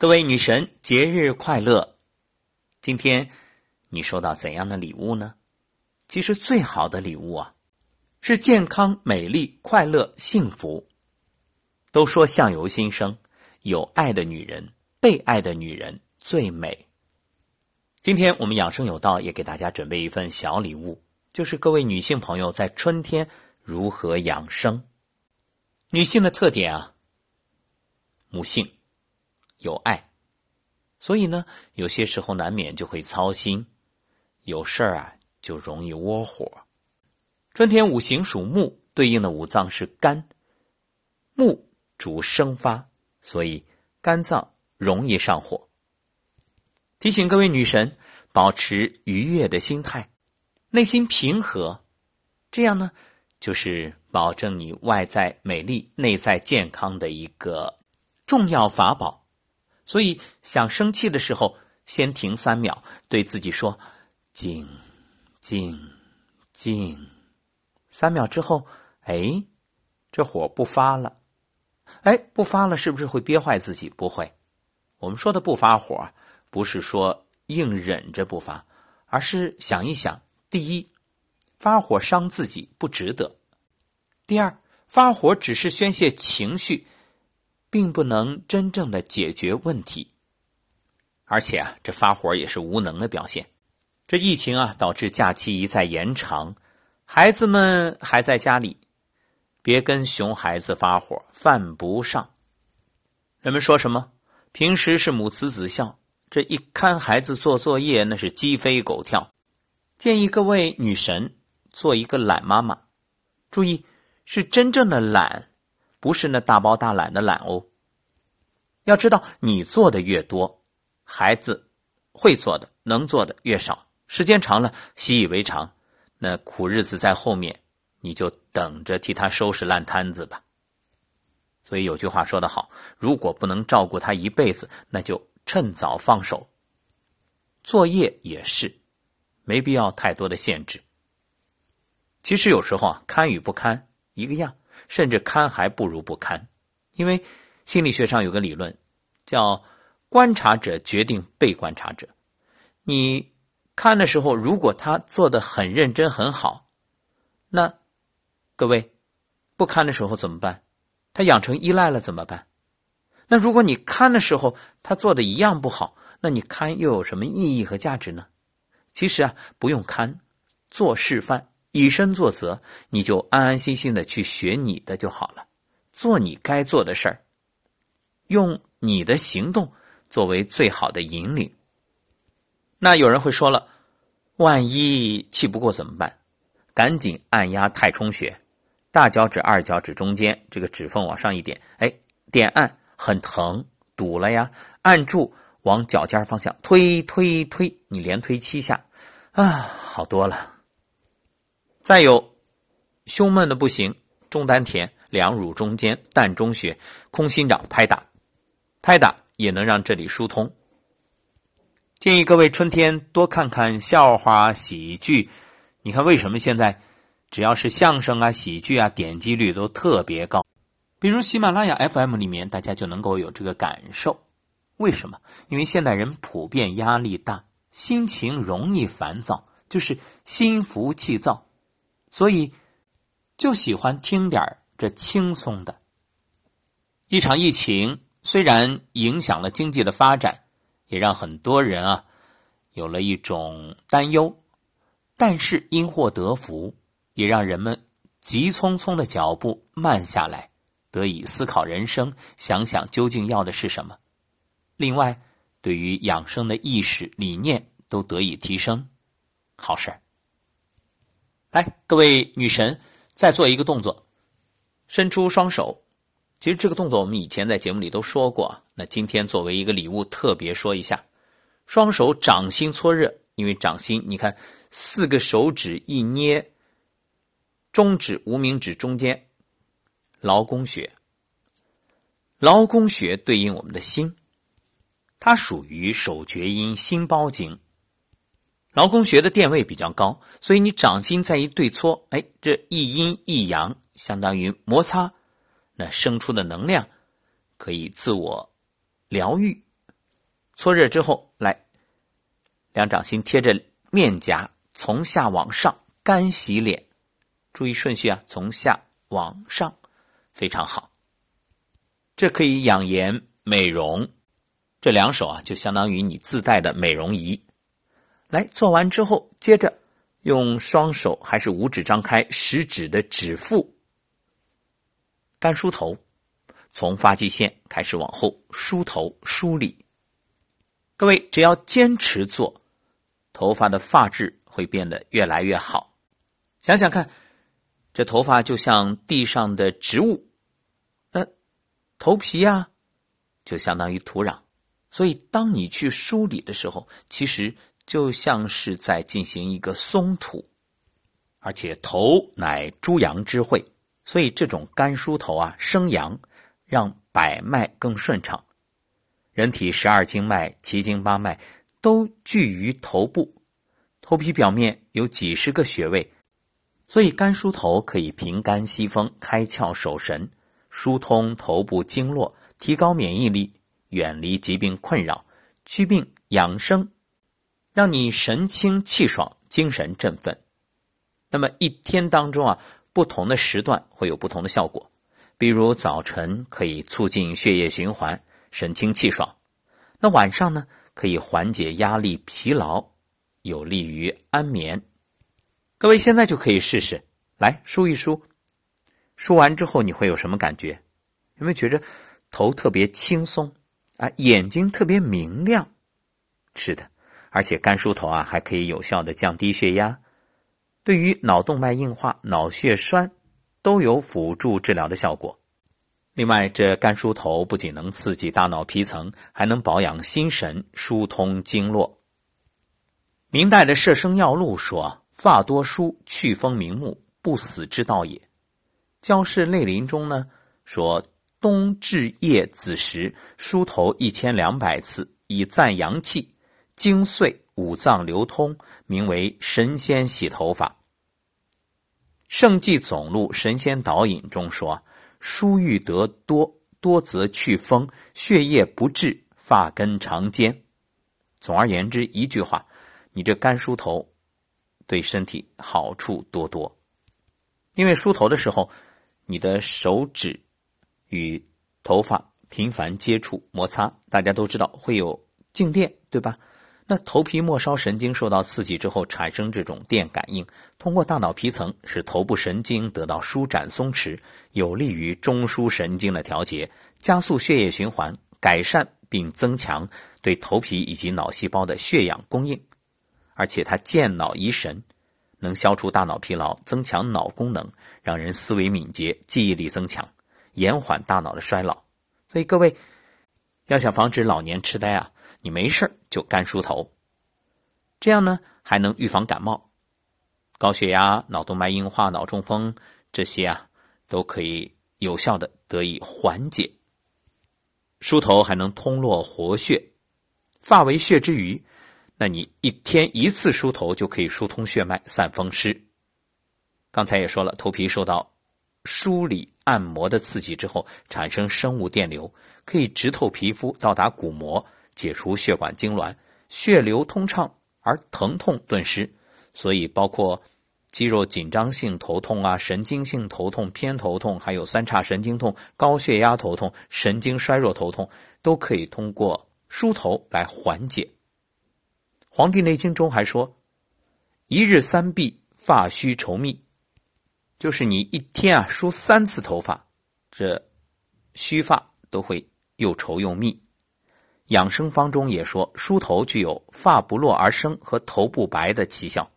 各位女神，节日快乐！今天你收到怎样的礼物呢？其实最好的礼物啊，是健康、美丽、快乐、幸福。都说相由心生，有爱的女人，被爱的女人最美。今天我们养生有道也给大家准备一份小礼物，就是各位女性朋友在春天如何养生。女性的特点啊，母性。有爱，所以呢，有些时候难免就会操心，有事儿啊就容易窝火。春天五行属木，对应的五脏是肝，木主生发，所以肝脏容易上火。提醒各位女神，保持愉悦的心态，内心平和，这样呢，就是保证你外在美丽、内在健康的一个重要法宝。所以，想生气的时候，先停三秒，对自己说：“静，静，静。”三秒之后，哎，这火不发了。哎，不发了，是不是会憋坏自己？不会。我们说的不发火，不是说硬忍着不发，而是想一想：第一，发火伤自己，不值得；第二，发火只是宣泄情绪。并不能真正的解决问题，而且啊，这发火也是无能的表现。这疫情啊，导致假期一再延长，孩子们还在家里，别跟熊孩子发火，犯不上。人们说什么？平时是母慈子孝，这一看孩子做作业，那是鸡飞狗跳。建议各位女神做一个懒妈妈，注意是真正的懒。不是那大包大揽的懒哦。要知道，你做的越多，孩子会做的、能做的越少。时间长了，习以为常，那苦日子在后面，你就等着替他收拾烂摊子吧。所以有句话说得好：如果不能照顾他一辈子，那就趁早放手。作业也是，没必要太多的限制。其实有时候啊，堪与不堪一个样。甚至堪还不如不堪，因为心理学上有个理论，叫观察者决定被观察者。你看的时候，如果他做的很认真很好，那各位不看的时候怎么办？他养成依赖了怎么办？那如果你看的时候他做的一样不好，那你看又有什么意义和价值呢？其实啊，不用看，做示范。以身作则，你就安安心心的去学你的就好了，做你该做的事儿，用你的行动作为最好的引领。那有人会说了，万一气不过怎么办？赶紧按压太冲穴，大脚趾、二脚趾中间这个指缝往上一点，哎，点按很疼，堵了呀，按住往脚尖方向推推推，你连推七下，啊，好多了。再有，胸闷的不行，中丹田、两乳中间、膻中穴、空心掌拍打，拍打也能让这里疏通。建议各位春天多看看笑话、喜剧。你看为什么现在只要是相声啊、喜剧啊，点击率都特别高？比如喜马拉雅 FM 里面，大家就能够有这个感受。为什么？因为现代人普遍压力大，心情容易烦躁，就是心浮气躁。所以，就喜欢听点这轻松的。一场疫情虽然影响了经济的发展，也让很多人啊有了一种担忧，但是因祸得福，也让人们急匆匆的脚步慢下来，得以思考人生，想想究竟要的是什么。另外，对于养生的意识理念都得以提升，好事儿。来，各位女神，再做一个动作，伸出双手。其实这个动作我们以前在节目里都说过，那今天作为一个礼物特别说一下：双手掌心搓热，因为掌心你看四个手指一捏，中指、无名指中间，劳宫穴。劳宫穴对应我们的心，它属于手厥阴心包经。劳宫穴的电位比较高，所以你掌心再一对搓，哎，这一阴一阳，相当于摩擦，那生出的能量可以自我疗愈，搓热之后，来，两掌心贴着面颊，从下往上干洗脸。注意顺序啊，从下往上，非常好。这可以养颜美容，这两手啊就相当于你自带的美容仪。来做完之后，接着用双手还是五指张开，食指的指腹干梳头，从发际线开始往后梳头梳理。各位只要坚持做，头发的发质会变得越来越好。想想看。这头发就像地上的植物，那头皮呀，就相当于土壤。所以，当你去梳理的时候，其实就像是在进行一个松土。而且，头乃诸阳之会，所以这种干梳头啊，生阳，让百脉更顺畅。人体十二经脉、七经八脉都聚于头部，头皮表面有几十个穴位。所以干梳头可以平肝息风、开窍守神、疏通头部经络、提高免疫力、远离疾病困扰、祛病养生，让你神清气爽、精神振奋。那么一天当中啊，不同的时段会有不同的效果。比如早晨可以促进血液循环、神清气爽；那晚上呢，可以缓解压力疲劳，有利于安眠。各位现在就可以试试，来梳一梳，梳完之后你会有什么感觉？有没有觉得头特别轻松啊？眼睛特别明亮？是的，而且干梳头啊，还可以有效的降低血压，对于脑动脉硬化、脑血栓都有辅助治疗的效果。另外，这干梳头不仅能刺激大脑皮层，还能保养心神、疏通经络。明代的《摄生要录》说。发多梳，祛风明目，不死之道也。焦氏类林中呢说，冬至夜子时梳头一千两百次，以赞阳气，精髓五脏流通，名为神仙洗头法。圣迹总录神仙导引中说，梳欲得多，多则去风，血液不滞，发根长坚。总而言之，一句话，你这干梳头。对身体好处多多，因为梳头的时候，你的手指与头发频繁接触摩擦，大家都知道会有静电，对吧？那头皮末梢神经受到刺激之后，产生这种电感应，通过大脑皮层使头部神经得到舒展松弛，有利于中枢神经的调节，加速血液循环，改善并增强对头皮以及脑细胞的血氧供应。而且它健脑怡神，能消除大脑疲劳，增强脑功能，让人思维敏捷，记忆力增强，延缓大脑的衰老。所以各位要想防止老年痴呆啊，你没事就干梳头，这样呢还能预防感冒、高血压、脑动脉硬化、脑中风这些啊都可以有效的得以缓解。梳头还能通络活血，发为血之余。那你一天一次梳头就可以疏通血脉、散风湿。刚才也说了，头皮受到梳理按摩的刺激之后，产生生物电流，可以直透皮肤，到达骨膜，解除血管痉挛，血流通畅而疼痛顿失。所以，包括肌肉紧张性头痛啊、神经性头痛、偏头痛，还有三叉神经痛、高血压头痛、神经衰弱头痛，都可以通过梳头来缓解。《黄帝内经》中还说：“一日三碧，发须稠密。”就是你一天啊梳三次头发，这须发都会又稠又密。养生方中也说，梳头具有发不落而生和头不白的奇效。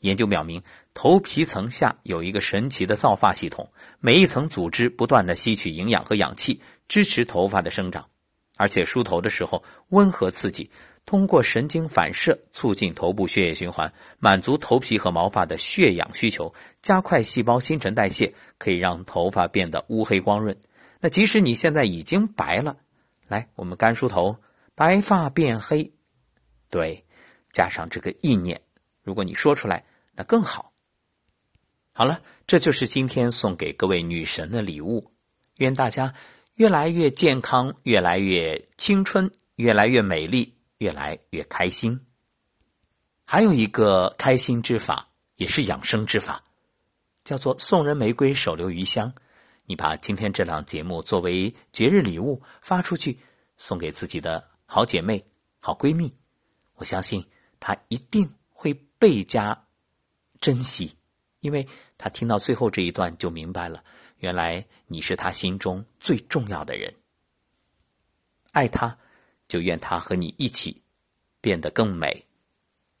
研究表明，头皮层下有一个神奇的造发系统，每一层组织不断的吸取营养和氧气，支持头发的生长。而且梳头的时候温和刺激。通过神经反射促进头部血液循环，满足头皮和毛发的血氧需求，加快细胞新陈代谢，可以让头发变得乌黑光润。那即使你现在已经白了，来，我们干梳头，白发变黑。对，加上这个意念，如果你说出来，那更好。好了，这就是今天送给各位女神的礼物。愿大家越来越健康，越来越青春，越来越美丽。越来越开心。还有一个开心之法，也是养生之法，叫做送人玫瑰，手留余香。你把今天这档节目作为节日礼物发出去，送给自己的好姐妹、好闺蜜，我相信她一定会倍加珍惜，因为她听到最后这一段就明白了，原来你是她心中最重要的人。爱她，就愿它和你一起变得更美。